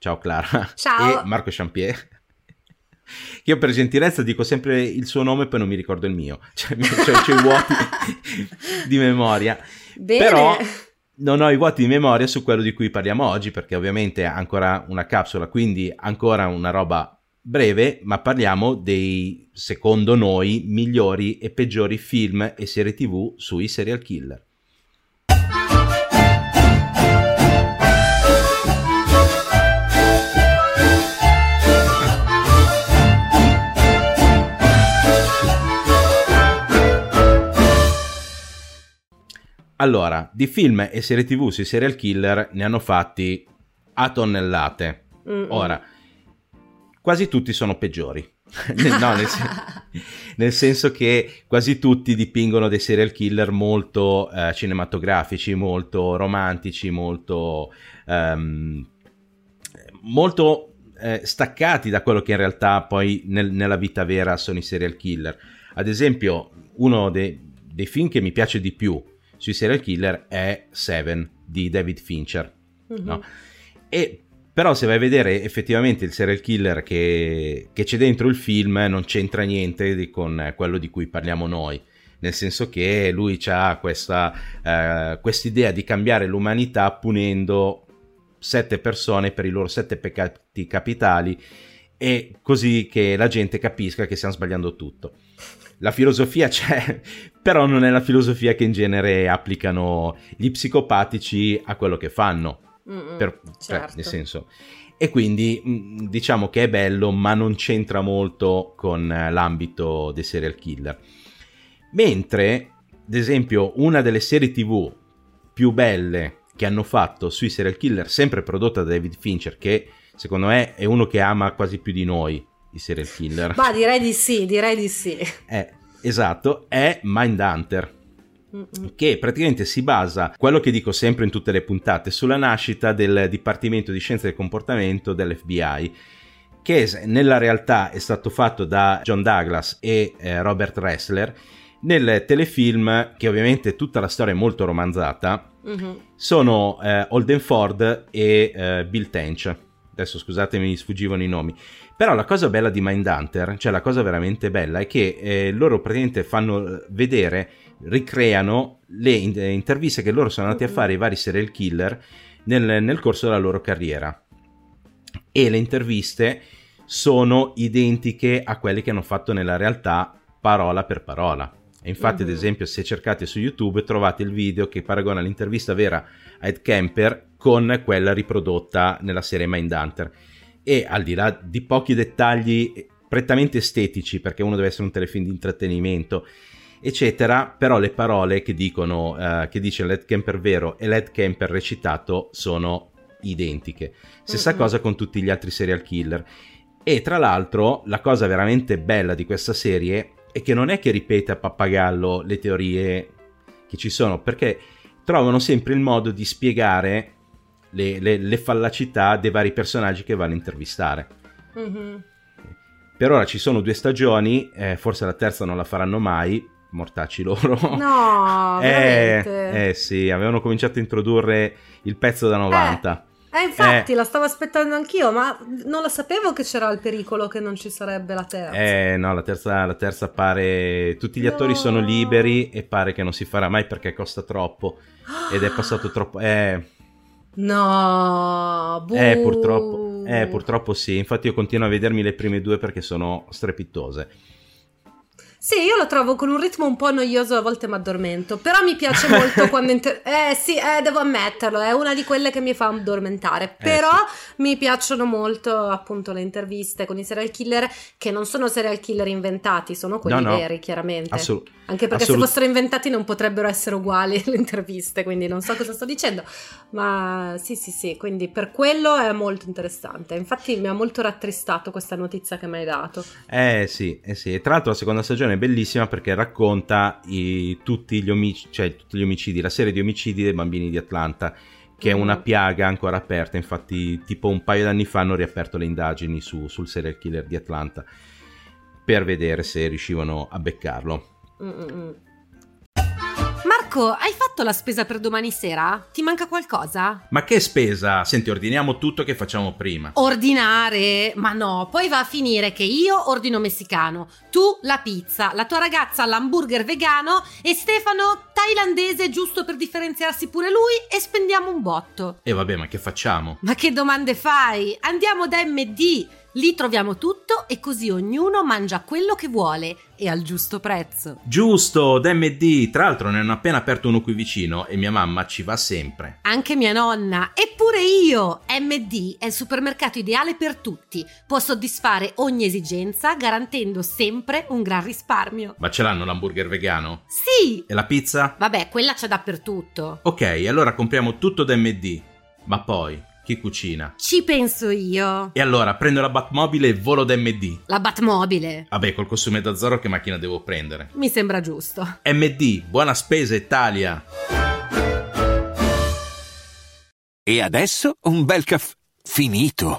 Ciao Clara. Ciao. E Marco Champier. Io per gentilezza dico sempre il suo nome e poi non mi ricordo il mio. Cioè, cioè ho i vuoti di memoria. Bene. Però non ho i vuoti di memoria su quello di cui parliamo oggi, perché ovviamente è ancora una capsula, quindi ancora una roba breve, ma parliamo dei, secondo noi, migliori e peggiori film e serie tv sui serial killer. Allora, di film e serie tv sui serial killer ne hanno fatti a tonnellate. Mm-mm. Ora, quasi tutti sono peggiori. no, nel, sen- nel, senso che quasi tutti dipingono dei serial killer molto eh, cinematografici, molto romantici, molto, um, molto eh, staccati da quello che in realtà poi nel, nella vita vera sono i serial killer. Ad esempio, uno dei, dei film che mi piace di più sui serial killer è Seven di David Fincher. Mm-hmm. No? E però se vai a vedere effettivamente il serial killer che, che c'è dentro il film non c'entra niente con quello di cui parliamo noi nel senso che lui ha questa uh, idea di cambiare l'umanità punendo sette persone per i loro sette peccati capitali e così che la gente capisca che stiamo sbagliando tutto la filosofia c'è, però non è la filosofia che in genere applicano gli psicopatici a quello che fanno. Per, certo. cioè, nel senso. E quindi mm, diciamo che è bello, ma non c'entra molto con l'ambito dei serial killer. Mentre, ad esempio, una delle serie TV più belle che hanno fatto sui serial killer, sempre prodotta da David Fincher, che secondo me è uno che ama quasi più di noi, i serial killer. Ma direi di sì, direi di sì. Eh, esatto, è Mindhunter. Che praticamente si basa, quello che dico sempre in tutte le puntate, sulla nascita del Dipartimento di Scienze del Comportamento dell'FBI, che nella realtà è stato fatto da John Douglas e eh, Robert Ressler. Nel telefilm, che ovviamente tutta la storia è molto romanzata, mm-hmm. sono eh, Holden Ford e eh, Bill Tench. Adesso scusatemi, mi sfuggivano i nomi. Però la cosa bella di Mindhunter, cioè la cosa veramente bella, è che eh, loro praticamente fanno vedere, ricreano le eh, interviste che loro sono andati a mm-hmm. fare ai vari serial killer nel, nel corso della loro carriera. E le interviste sono identiche a quelle che hanno fatto nella realtà parola per parola. E infatti, mm-hmm. ad esempio, se cercate su YouTube trovate il video che paragona l'intervista vera a Ed Kemper con quella riprodotta nella serie Mindhunter e al di là di pochi dettagli prettamente estetici, perché uno deve essere un telefilm di intrattenimento, eccetera, però le parole che dicono, uh, che dice Led Kemper vero e Led Kemper recitato sono identiche. Stessa mm-hmm. cosa con tutti gli altri serial killer. E tra l'altro, la cosa veramente bella di questa serie è che non è che ripete a pappagallo le teorie che ci sono, perché trovano sempre il modo di spiegare le, le, le fallacità dei vari personaggi che vanno a intervistare. Mm-hmm. Per ora ci sono due stagioni, eh, forse la terza non la faranno mai, mortacci loro. No, eh, eh, sì, avevano cominciato a introdurre il pezzo da 90. Eh, eh infatti, eh. la stavo aspettando anch'io, ma non lo sapevo che c'era il pericolo che non ci sarebbe la terza. Eh, no, la terza, la terza pare... Tutti gli no. attori sono liberi e pare che non si farà mai perché costa troppo. Ed è passato troppo... Eh... No, buh. Eh, purtroppo, eh, purtroppo sì. Infatti io continuo a vedermi le prime due perché sono strepitose. Sì, io lo trovo con un ritmo un po' noioso, a volte mi addormento, però mi piace molto quando... Inter- eh sì, eh, devo ammetterlo, è una di quelle che mi fa addormentare, Eh, però mi piacciono molto appunto le interviste con i serial killer, che non sono serial killer inventati, sono quelli No, no. veri, chiaramente. Assolut- Anche perché assolut- se fossero inventati non potrebbero essere uguali le interviste, quindi non so cosa sto dicendo, ma sì sì sì, quindi per quello è molto interessante. Infatti mi ha molto rattristato questa notizia che mi hai dato. Eh sì, eh sì. E tra l'altro la seconda stagione è bellissima perché racconta i- tutti, gli omic- cioè, tutti gli omicidi, la serie di omicidi dei bambini di Atlanta, che è Mm. una piaga ancora aperta. Infatti, tipo un paio d'anni fa hanno riaperto le indagini su- sul serial killer di Atlanta per vedere se riuscivano a beccarlo. Mm-mm. Marco, hai fatto la spesa per domani sera? Ti manca qualcosa? Ma che spesa? Senti, ordiniamo tutto che facciamo prima. Ordinare? Ma no, poi va a finire che io ordino messicano, tu la pizza, la tua ragazza l'hamburger vegano e Stefano thailandese giusto per differenziarsi pure lui e spendiamo un botto. E vabbè, ma che facciamo? Ma che domande fai? Andiamo da MD, lì troviamo tutto e così ognuno mangia quello che vuole e al giusto prezzo. Giusto, d'MD. Tra l'altro ne hanno appena aperto uno qui vicino e mia mamma ci va sempre. Anche mia nonna, eppure io! MD è il supermercato ideale per tutti. Può soddisfare ogni esigenza garantendo sempre un gran risparmio. Ma ce l'hanno l'hamburger vegano? Sì! E la pizza? Vabbè, quella c'è dappertutto. Ok, allora compriamo tutto da MD. Ma poi, chi cucina? Ci penso io. E allora prendo la Batmobile e volo da MD. La Batmobile. Vabbè, col costume da Zorro che macchina devo prendere? Mi sembra giusto. MD, buona spesa Italia! E adesso un bel caffè finito.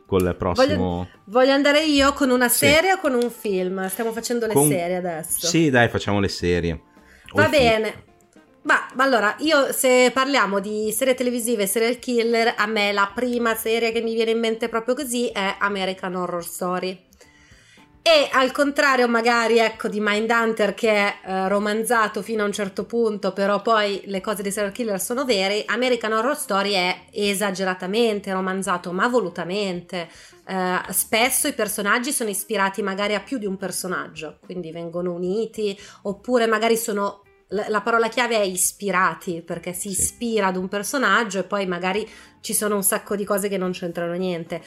col prossimo? Voglio, voglio andare io con una Sì. serie o con un film? Stiamo facendo le Con- serie adesso. Sì, dai, facciamo le serie. O Va bene. Ma, ma allora, io se parliamo di serie televisive e serial killer, a me la prima serie che mi viene in mente proprio così è American Horror Story. E al contrario, magari ecco di Mindhunter che è eh, romanzato fino a un certo punto, però poi le cose dei serial killer sono vere. American Horror Story è esageratamente romanzato, ma volutamente. Eh, spesso i personaggi sono ispirati magari a più di un personaggio, quindi vengono uniti, oppure magari sono. La la parola chiave è ispirati, perché si ispira ad un personaggio e poi magari ci sono un sacco di cose che non c'entrano niente.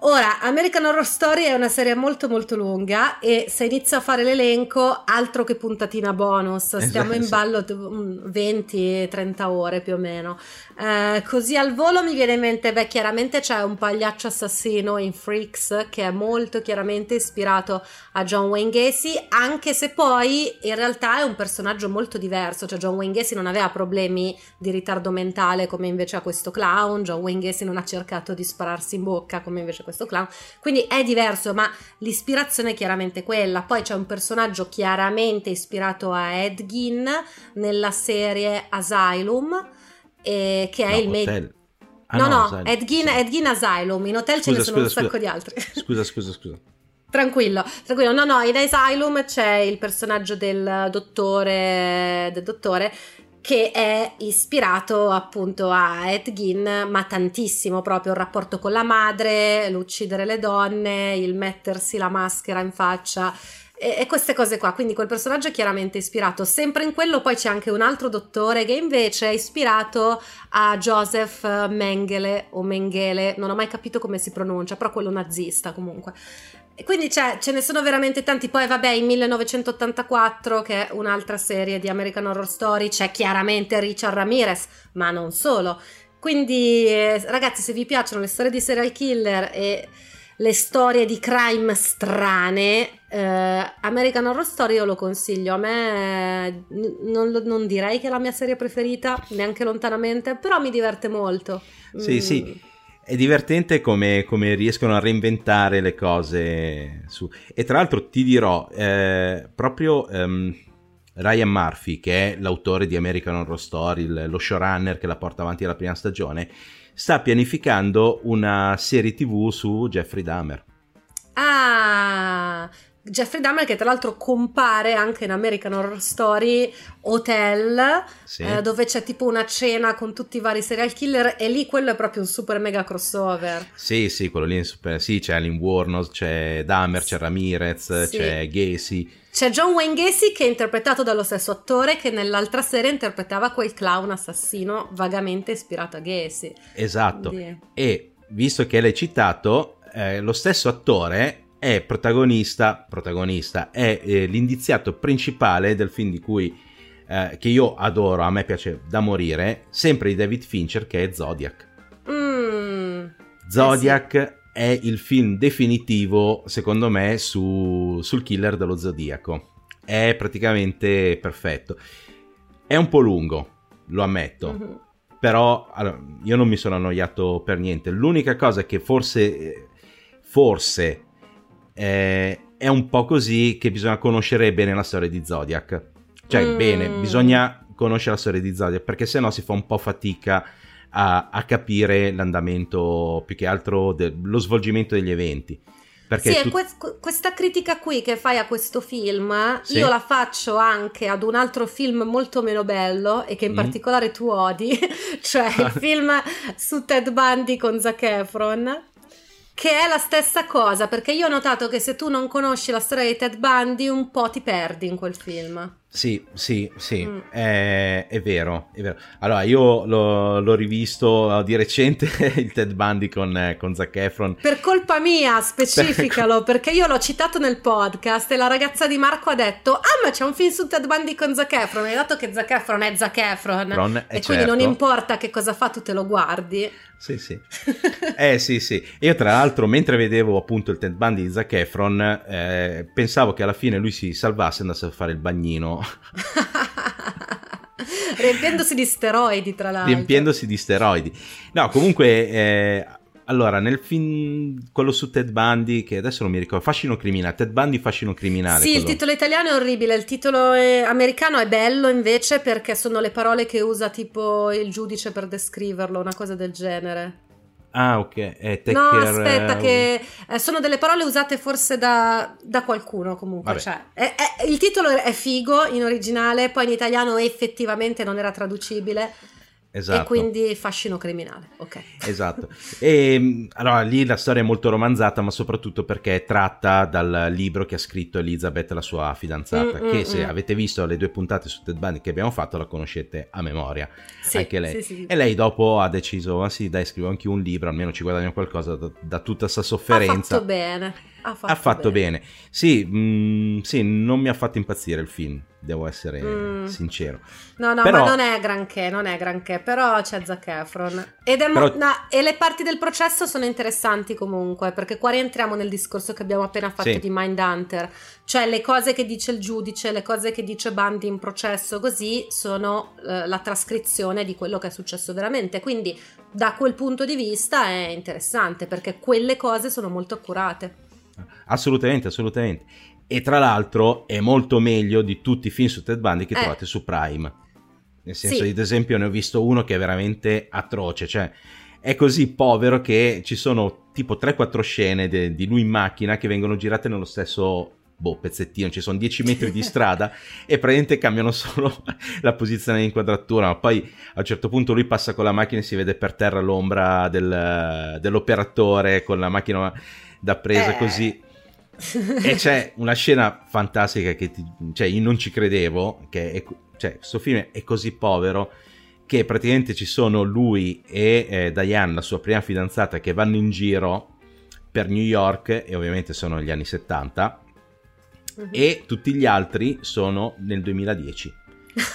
Ora, American Horror Story è una serie molto molto lunga e se inizio a fare l'elenco, altro che puntatina bonus, stiamo in ballo t- mm, 20-30 ore più o meno. Eh, così al volo mi viene in mente, beh, chiaramente c'è un pagliaccio assassino in Freaks che è molto chiaramente ispirato a John Wayne Gacy, anche se poi in realtà è un personaggio molto diverso, cioè John Wayne Gacy non aveva problemi di ritardo mentale come invece ha questo clown, John Wayne Gacy non ha cercato di spararsi in bocca come invece questo clown, quindi è diverso, ma l'ispirazione è chiaramente quella. Poi c'è un personaggio chiaramente ispirato a Ed Gein nella serie Asylum, eh, che è No, il medico. Ah, no, no, sai- Ed Gein, sì. Ed Gein Asylum, in hotel ce ne Scusa, sono un scusa, sacco scusa. di altri. Scusa, scusa, scusa. Tranquillo, tranquillo. No, no, in Asylum c'è il personaggio del dottore, del dottore che è ispirato appunto a Ed Gein, ma tantissimo proprio il rapporto con la madre, l'uccidere le donne, il mettersi la maschera in faccia e, e queste cose qua. Quindi quel personaggio è chiaramente ispirato. Sempre in quello poi c'è anche un altro dottore che invece è ispirato a Joseph Mengele o Mengele, non ho mai capito come si pronuncia, però quello nazista comunque. E quindi c'è- ce ne sono veramente tanti. Poi, vabbè, in 1984, che è un'altra serie di American Horror Story, c'è chiaramente Richard Ramirez, ma non solo. Quindi, eh, ragazzi, se vi piacciono le storie di serial killer e le storie di crime strane, eh, American Horror Story io lo consiglio. A me eh, non, non direi che è la mia serie preferita, neanche lontanamente, però mi diverte molto. Sì, Mm. sì. È divertente come, come riescono a reinventare le cose su. E tra l'altro ti dirò, eh, proprio ehm, Ryan Murphy, che è l'autore di American Horror Story, il- lo showrunner che la porta avanti la prima stagione, sta pianificando una serie tv su Jeffrey Dahmer. Ah, Jeffrey Dahmer che tra l'altro compare anche in American Horror Story Hotel, Sì. eh, dove c'è tipo una cena con tutti i vari serial killer e lì quello è proprio un super mega crossover. Sì, sì, quello lì è super... Sì, c'è Alin Warnos, c'è Dahmer, c'è Ramirez, Sì. c'è Gacy. C'è John Wayne Gacy che è interpretato dallo stesso attore che nell'altra serie interpretava quel clown assassino vagamente ispirato a Gacy. Esatto. Quindi- E visto che l'hai citato, eh, lo stesso attore è protagonista, protagonista, è eh, l'indiziato principale del film di cui eh, che io adoro, a me piace da morire, sempre di David Fincher che è Zodiac. Mm, Zodiac è il film definitivo, secondo me, su- sul killer dello Zodiaco. È praticamente perfetto. È un po' lungo, lo ammetto. mhm. Però allora, io non mi sono annoiato per niente. L'unica cosa che forse, eh, forse eh, è un po' così che bisogna conoscere bene la storia di Zodiac. Cioè, Mm. bene, bisogna conoscere la storia di Zodiac perché sennò si fa un po' fatica a, a capire l'andamento, più che altro dello svolgimento degli eventi. Perché sì, tu- que- questa critica qui che fai a questo film, Sì. io la faccio anche ad un altro film molto meno bello e che in Mm. particolare tu odi, cioè il film su Ted Bundy con Zac Efron. Che è la stessa cosa, perché io ho notato che se tu non conosci la storia di Ted Bundy, un po' ti perdi in quel film. Sì, sì, sì, Mm. è, è vero, è vero. Allora, io l'ho, l'ho rivisto di recente, il Ted Bundy con, eh, con Zac Efron. Per colpa mia, specificalo, perché io l'ho citato nel podcast e la ragazza di Marco ha detto Ah, ma c'è un film su Ted Bundy con Zac Efron. E dato che Zac Efron è Zac Efron, Ron, e eh, quindi non certo. importa che cosa fa, tu te lo guardi. Sì, sì. Eh sì, sì. Io tra l'altro, mentre vedevo appunto il Ted Bundy di Zac Efron, eh, pensavo che alla fine lui si salvasse e andasse a fare il bagnino, Riempiendosi di steroidi, tra l'altro. riempiendosi di steroidi. No, comunque, eh, allora, nel film, quello su Ted Bundy, che adesso non mi ricordo, Fascino Criminale, Ted Bundy Fascino Criminale. Sì, il quello- titolo italiano è orribile, il titolo eh, americano è bello invece perché sono le parole che usa tipo il giudice per descriverlo, una cosa del genere. Ah, ok. Eh, take No, care, aspetta, eh, che eh, sono delle parole usate forse da, da qualcuno comunque. Cioè, è- è- il titolo è figo in originale, poi in italiano effettivamente non era traducibile. Esatto. E quindi fascino criminale. Ok. Esatto. E mh, allora lì la storia è molto romanzata, ma soprattutto perché è tratta dal libro che ha scritto Elizabeth, la sua fidanzata. Mm, mm, che se mm. avete visto le due puntate su Ted Bundy che abbiamo fatto, la conoscete a memoria. Sì, anche lei. sì, sì. E lei dopo ha deciso: ah sì, dai, scrivo anche un libro, almeno ci guadagno qualcosa da, da tutta questa Ha sofferenza. fatto bene. Ha fatto, Ha fatto bene. Sì, mh, sì, non mi ha fatto impazzire il film, devo essere Mm. sincero. No, no, Però- ma non è granché, non è granché, però c'è Zac Efron. Ed è mo- Però- no, e le parti del processo sono interessanti comunque, perché qua rientriamo nel discorso che abbiamo appena fatto Sì. di Mindhunter. Cioè le cose che dice il giudice, le cose che dice Bundy in processo così, sono eh, la trascrizione di quello che è successo veramente. Quindi da quel punto di vista è interessante, perché quelle cose sono molto accurate. Assolutamente, assolutamente. E tra l'altro è molto meglio di tutti i film su Ted Bundy che Eh. trovate su Prime. Nel senso, Sì. ad esempio, ne ho visto uno che è veramente atroce, cioè è così povero che ci sono tipo 3-4 scene de- di lui in macchina che vengono girate nello stesso boh, pezzettino, ci sono 10 metri di strada e praticamente cambiano solo la posizione di inquadratura, ma poi a un certo punto lui passa con la macchina e si vede per terra l'ombra del- dell'operatore con la macchina da presa Eh. così e c'è una scena fantastica che ti- cioè io non ci credevo che è, cioè questo film è così povero che praticamente ci sono lui e eh, Diane la sua prima fidanzata che vanno in giro per New York e ovviamente sono gli anni 70 Mhm. e tutti gli altri sono nel 2010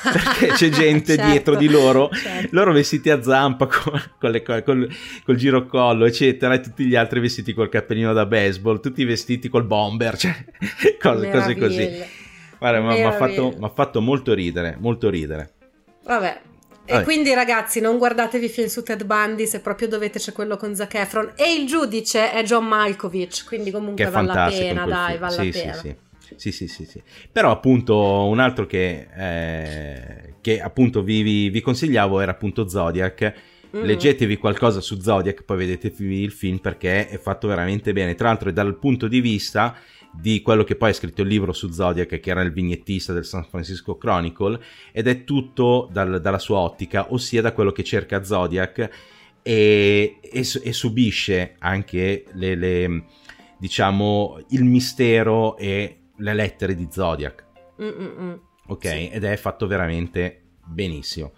perché c'è gente Certo, dietro di loro certo. loro vestiti a zampa con, con le co- col, col girocollo eccetera e tutti gli altri vestiti col cappellino da baseball tutti vestiti col bomber cioè cose, cose così. Guarda, mi ha fatto, fatto molto ridere molto ridere Vabbè. E Vabbè. quindi ragazzi non guardatevi film su Ted Bundy se proprio dovete c'è quello con Zac Efron e il giudice è John Malkovich quindi comunque vale la pena dai film. vale sì, la pena sì. Sì, sì, sì, sì. Però appunto un altro che, eh, che appunto vi, vi, vi, consigliavo era appunto Zodiac. Mm. Leggetevi qualcosa su Zodiac, poi vedetevi il film perché è fatto veramente bene. Tra l'altro è dal punto di vista di quello che poi ha scritto il libro su Zodiac, che era il vignettista del San Francisco Chronicle, ed è tutto dal, dalla sua ottica, ossia da quello che cerca Zodiac e, e, e subisce anche le, le, diciamo, il mistero e le lettere di Zodiac. Mm-mm. Ok, sì. ed è fatto veramente benissimo.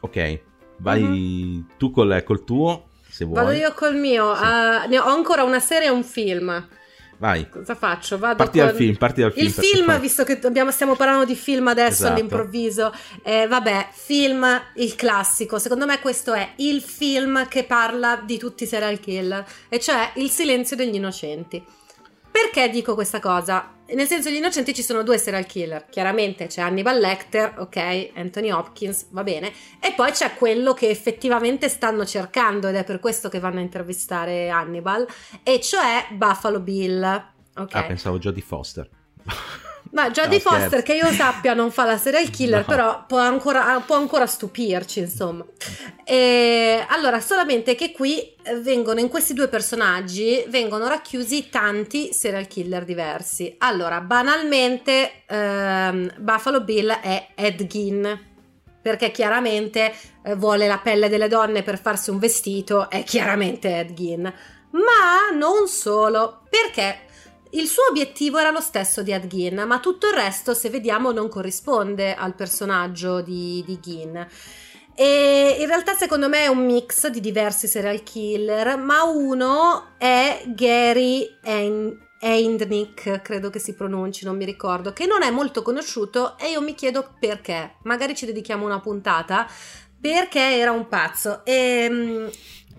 Ok, vai mm-hmm. tu col, col, tuo, se vuoi. Vado io col mio. Sì. Uh, ho ancora una serie e un film. Vai. Cosa faccio? Vado parti con... dal film, parti dal film. Il film, fai... visto che abbiamo, stiamo parlando di film adesso esatto. all'improvviso, eh, vabbè, film, il classico. Secondo me questo è il film che parla di tutti i serial killer, e cioè Il silenzio degli innocenti. Perché dico questa cosa? Nel senso, gli innocenti ci sono due serial killer. Chiaramente c'è Hannibal Lecter, ok, Anthony Hopkins, va bene. E poi c'è quello che effettivamente stanno cercando ed è per questo che vanno a intervistare Hannibal, e cioè Buffalo Bill. Okay. Ah, pensavo Jodie Foster. Ma Jodie no, Foster, che io sappia, non fa la serial killer, no. però può ancora, può ancora, stupirci, insomma. E, allora, solamente che qui vengono, in questi due personaggi, vengono racchiusi tanti serial killer diversi. Allora, banalmente, ehm, Buffalo Bill è Ed Gein, perché chiaramente eh, vuole la pelle delle donne per farsi un vestito, è chiaramente Ed Gein. Ma non solo, perché il suo obiettivo era lo stesso di Ed Gein, ma tutto il resto, se vediamo, non corrisponde al personaggio di, di Gein. E in realtà secondo me è un mix di diversi serial killer, ma uno è Gary Eindnick, credo che si pronunci, non mi ricordo, che non è molto conosciuto e io mi chiedo perché. Magari ci dedichiamo una puntata perché era un pazzo. E, ehm,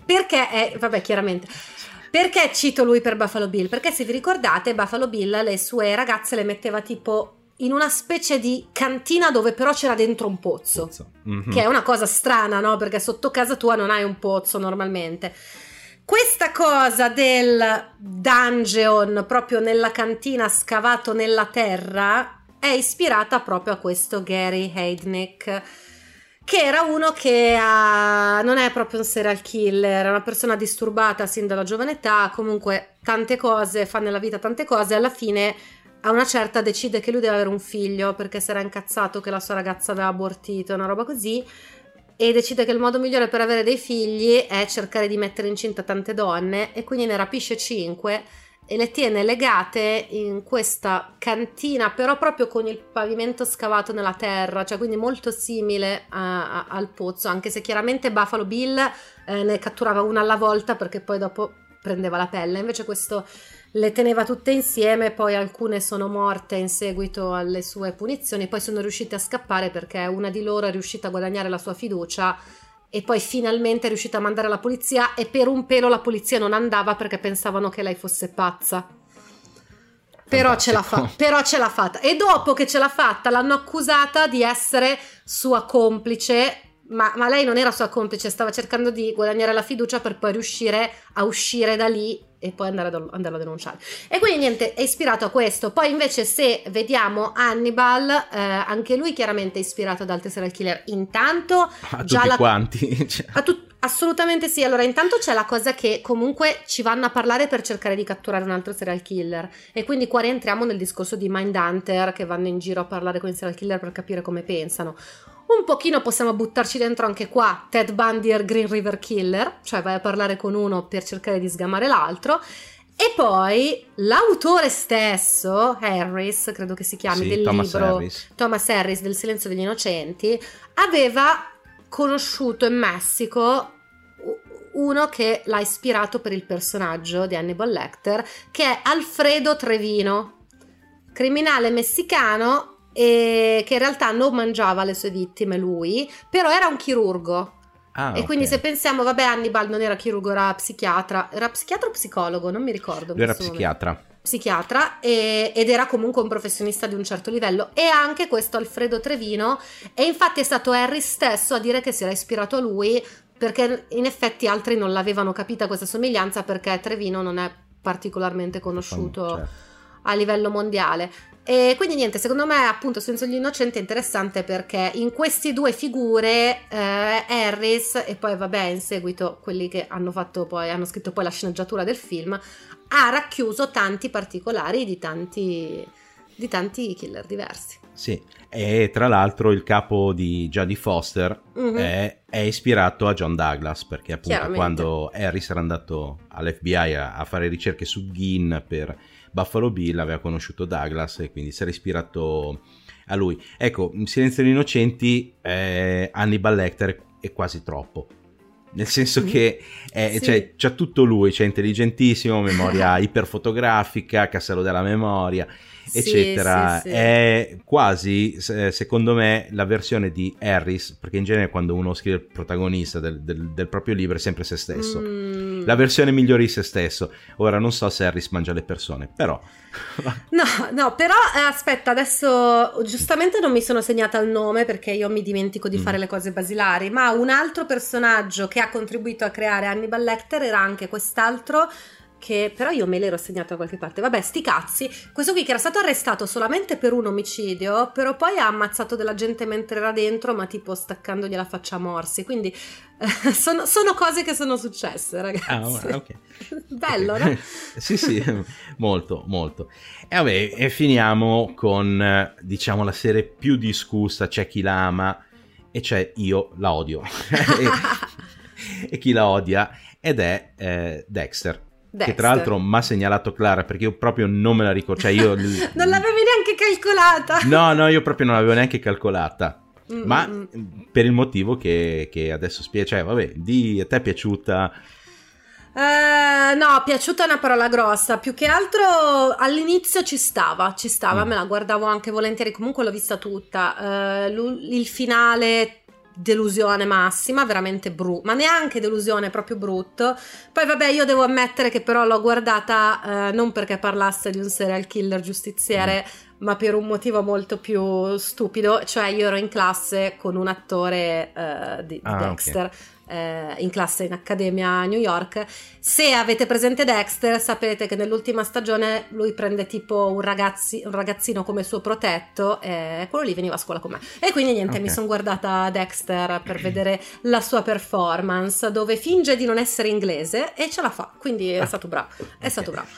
perché è, vabbè, chiaramente perché cito lui per Buffalo Bill? Perché se vi ricordate, Buffalo Bill le sue ragazze le metteva tipo in una specie di cantina dove però c'era dentro un pozzo, pozzo. Mm-hmm. che è una cosa strana, no? Perché sotto casa tua non hai un pozzo normalmente. Questa cosa del dungeon proprio nella cantina scavato nella terra è ispirata proprio a questo Gary Heidnick che era uno che ha, non è proprio un serial killer, è una persona disturbata sin dalla giovane età, comunque tante cose, fa nella vita tante cose, alla fine a una certa decide che lui deve avere un figlio perché si era incazzato che la sua ragazza aveva abortito, una roba così, e decide che il modo migliore per avere dei figli è cercare di mettere incinta tante donne e quindi ne rapisce cinque e le tiene legate in questa cantina, però proprio con il pavimento scavato nella terra, cioè quindi molto simile a, a, al pozzo, anche se chiaramente Buffalo Bill eh, ne catturava una alla volta perché poi dopo prendeva la pelle, invece questo le teneva tutte insieme, poi alcune sono morte in seguito alle sue punizioni, poi sono riuscite a scappare perché una di loro è riuscita a guadagnare la sua fiducia e poi finalmente è riuscita a mandare la polizia e per un pelo la polizia non andava perché pensavano che lei fosse pazza. Però ce, fa- però ce, l'ha fatta. E dopo che ce l'ha fatta l'hanno accusata di essere sua complice, ma, ma lei non era sua complice, stava cercando di guadagnare la fiducia per poi riuscire a uscire da lì e poi andare a, andarlo a denunciare. E quindi niente, è ispirato a questo. Poi invece se vediamo Hannibal, eh, anche lui chiaramente è ispirato ad altri serial killer. Intanto... A già tutti la... quanti. Cioè. A tu... Assolutamente sì. Allora, intanto c'è la cosa che comunque ci vanno a parlare per cercare di catturare un altro serial killer. E quindi qua rientriamo nel discorso di Mindhunter che vanno in giro a parlare con i serial killer per capire come pensano. Un pochino possiamo buttarci dentro anche qua Ted Bundy e Green River Killer, cioè vai a parlare con uno per cercare di sgamare l'altro. E poi l'autore stesso, Harris, credo che si chiami, sì, del Thomas libro Harris. Thomas Harris del Silenzio degli Innocenti, aveva conosciuto in Messico uno che l'ha ispirato per il personaggio di Hannibal Lecter, che è Alfredo Trevino, criminale messicano e che in realtà non mangiava le sue vittime lui, però era un chirurgo. Ah, e okay. quindi se pensiamo, vabbè, Hannibal non era chirurgo, era psichiatra. Era psichiatra o psicologo? Non mi ricordo. Lui era psichiatra. Momento. Psichiatra e, ed era comunque un professionista di un certo livello. E anche questo Alfredo Trevino. E infatti è stato Harry stesso a dire che si era ispirato a lui perché in effetti altri non l'avevano capita questa somiglianza perché Trevino non è particolarmente conosciuto. Certo a livello mondiale. E quindi niente, secondo me appunto Senso gli Innocenti è interessante perché in queste due figure eh, Harris e poi vabbè in seguito quelli che hanno fatto poi, hanno scritto poi la sceneggiatura del film, ha racchiuso tanti particolari di tanti, di tanti killer diversi. Sì, e tra l'altro il capo di Jodie Foster Mhm. è, è ispirato a John Douglas perché appunto quando Harris era andato all'FBI a, a fare ricerche su Ginn per Buffalo Bill aveva conosciuto Douglas e quindi si era ispirato a lui. Ecco, Silenzio degli Innocenti eh, Hannibal Lecter è quasi troppo. Nel senso che è- Sì. cioè, c'ha tutto lui, c'è intelligentissimo, memoria iperfotografica, castello della memoria, Sì, eccetera. sì. È quasi, se- secondo me, la versione di Harris, perché in genere quando uno scrive il protagonista del, del- del proprio libro è sempre se stesso. Mm. La versione migliore di se stesso. Ora non so se Harris mangia le persone, però... No, no, però eh, aspetta, adesso giustamente non mi sono segnata il nome perché io mi dimentico di Mm. fare le cose basilari, ma un altro personaggio che ha contribuito a creare Hannibal Lecter era anche quest'altro che però io me l'ero segnato da qualche parte. Vabbè, sti cazzi. Questo qui che era stato arrestato solamente per un omicidio, però poi ha ammazzato della gente mentre era dentro, ma tipo staccandogli la faccia a morsi. Quindi eh, sono, sono cose che sono successe, ragazzi. Ah, ok. Bello, no? sì, sì, molto, molto. E vabbè, e finiamo con, diciamo, la serie più discussa, c'è chi la ama e c'è io la odio. e, e chi la odia ed è eh, Dexter. Che Dexter. tra l'altro mi ha segnalato Clara perché io proprio non me la ricordo. Cioè io... non l'avevi neanche calcolata. No, no, io proprio non l'avevo neanche calcolata. Mm, Ma mm, mm. per il motivo che, che adesso spiego, cioè, vabbè, di a te è piaciuta. Eh, no, piaciuta è una parola grossa. Più che altro all'inizio ci stava, ci stava, Mm. me la guardavo anche volentieri. Comunque l'ho vista tutta. Eh, il finale. Delusione massima, veramente brutto, ma neanche delusione, proprio brutto. Poi, vabbè, io devo ammettere che però l'ho guardata eh, non perché parlasse di un serial killer giustiziere, ma per un motivo molto più stupido. Cioè, io ero in classe con un attore eh, di, Ah. Dexter, eh, in classe in accademia a New York. Se avete presente Dexter, sapete che nell'ultima stagione lui prende tipo un, ragazzi- un ragazzino come suo protetto e quello lì veniva a scuola con me. E quindi niente, Ok. mi sono guardata Dexter per vedere la sua performance, dove finge di non essere inglese e ce la fa. Quindi è Ah, stato bravo. È ok. stato bravo.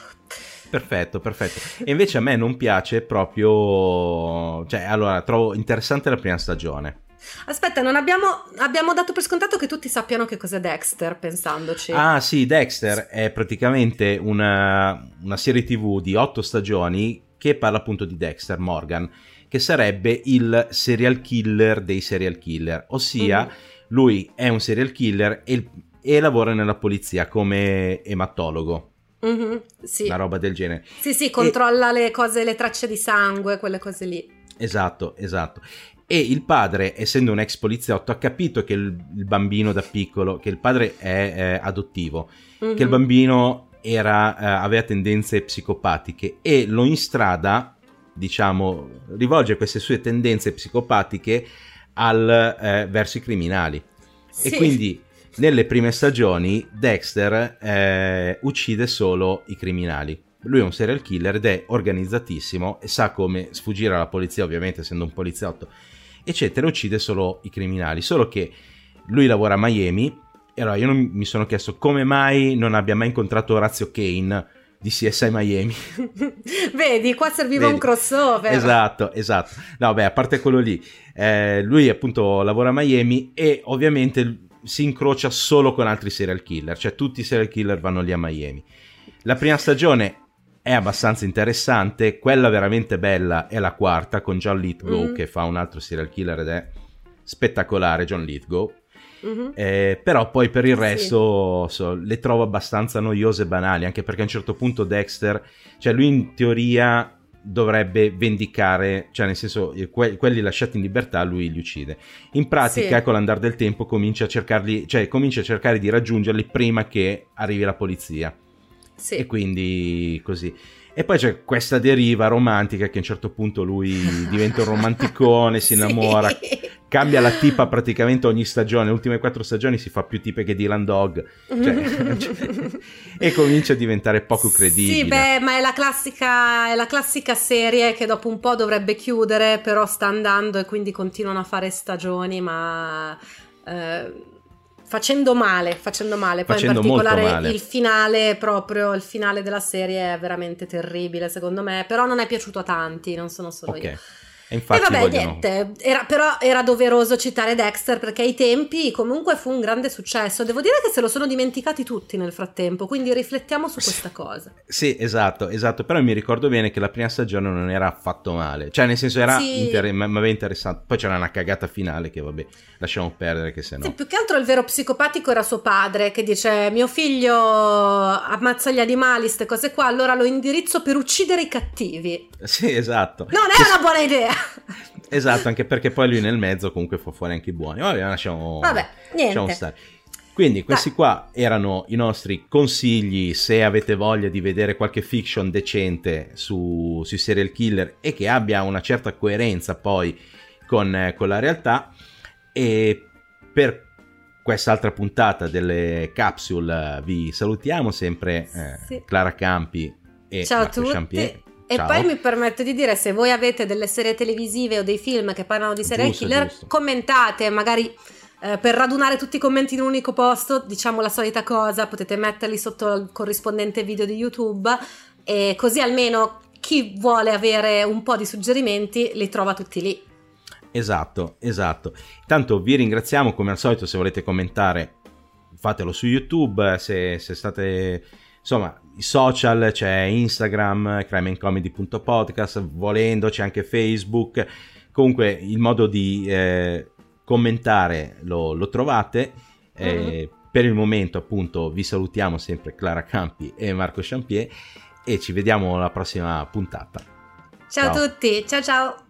Perfetto, perfetto. E invece a me non piace proprio. Cioè, allora, trovo interessante la prima stagione. Aspetta, non abbiamo, abbiamo dato per scontato che tutti sappiano che cos'è Dexter, pensandoci. Ah, sì, Dexter è praticamente una, una serie TV di otto stagioni che parla appunto di Dexter Morgan, che sarebbe il serial killer dei serial killer, ossia Mhm. lui è un serial killer e, e lavora nella polizia come ematologo, Mhm, sì. una roba del genere. Sì, sì, controlla le cose, le tracce di sangue, quelle cose lì. Esatto, esatto. E il padre, essendo un ex poliziotto, ha capito che il, il bambino da piccolo, che il padre è eh, adottivo, che il Mhm. bambino era, eh, aveva tendenze psicopatiche e lo instrada, diciamo, rivolge queste sue tendenze psicopatiche al, eh, verso i criminali. Sì. E quindi nelle prime stagioni Dexter eh, uccide solo i criminali. Lui è un serial killer ed è organizzatissimo e sa come sfuggire alla polizia, ovviamente essendo un poliziotto, eccetera, uccide solo i criminali. Solo che lui lavora a Miami e allora io non- mi sono chiesto come mai non abbia mai incontrato Orazio Kane di CSI Miami. Vedi, qua serviva Vedi. un crossover. Esatto, esatto. No, beh, a parte quello lì, eh, lui appunto lavora a Miami e ovviamente si incrocia solo con altri serial killer, cioè tutti i serial killer vanno lì a Miami. La prima stagione è abbastanza interessante, quella veramente bella è la quarta con John Lithgow Mhm. che fa un altro serial killer ed è spettacolare John Lithgow. Mhm. Eh, però poi per il Sì. resto so, le trovo abbastanza noiose e banali, anche perché a un certo punto Dexter, cioè lui in teoria dovrebbe vendicare, cioè nel senso eh, que- quelli lasciati in libertà lui li uccide. In pratica Sì. con l'andare del tempo comincia a cercarli, cioè comincia a cercare di raggiungerli prima che arrivi la polizia Sì. e quindi così. E poi c'è questa deriva romantica che a un certo punto lui diventa un romanticone, si Sì. innamora cambia la tipa praticamente ogni stagione. Le ultime quattro stagioni si fa più tipe che Dylan Dog. Cioè, cioè, e comincia a diventare poco credibile. Sì, beh, ma è la, classica, è la classica serie che dopo un po' dovrebbe chiudere, però sta andando e quindi continuano a fare stagioni, ma. Eh, facendo male, facendo male. Poi Facendo in particolare il finale, proprio il finale della serie è veramente terribile, secondo me. Però non è piaciuto a tanti, non sono solo io. E infatti e vabbè, vogliono... niente, era, però era doveroso citare Dexter perché ai tempi comunque fu un grande successo. Devo dire che se lo sono dimenticati tutti nel frattempo, quindi riflettiamo su questa cosa. Sì, esatto, esatto, però mi ricordo bene che la prima stagione non era affatto male, cioè nel senso era Sì. inter- ma mi aveva interessato, poi c'era una cagata finale che vabbè, lasciamo perdere che se no. Sì, più che altro il vero psicopatico era suo padre che dice mio figlio ammazza gli animali, queste cose qua, allora lo indirizzo per uccidere i cattivi. Sì, esatto. Non è una buona idea. Esatto, anche perché poi lui nel mezzo comunque fa fuori anche i buoni. Vabbè, lasciamo, Vabbè, niente. lasciamo stare. Quindi questi qua erano i nostri consigli se avete voglia di vedere qualche fiction decente su, sui serial killer e che abbia una certa coerenza poi con, con la realtà. E per quest'altra puntata delle capsule vi salutiamo sempre eh, Sì. Clara Campi e Ciao a Marco tutti. Champier. E Ciao. poi mi permetto di dire, se voi avete delle serie televisive o dei film che parlano di serial Giusto, killer, giusto. commentate, magari eh, per radunare tutti i commenti in un unico posto, diciamo la solita cosa, potete metterli sotto il corrispondente video di YouTube e così almeno chi vuole avere un po' di suggerimenti li trova tutti lì. Esatto, esatto. Intanto vi ringraziamo come al solito se volete commentare fatelo su YouTube, se, se state insomma i social c'è Instagram crimeandcomedy.podcast, volendo c'è anche Facebook. Comunque il modo di eh, commentare lo, lo trovate. Eh, Per il momento appunto vi salutiamo sempre Clara Campi e Marco Champier e ci vediamo alla prossima puntata. Ciao, Ciao. a tutti, ciao ciao!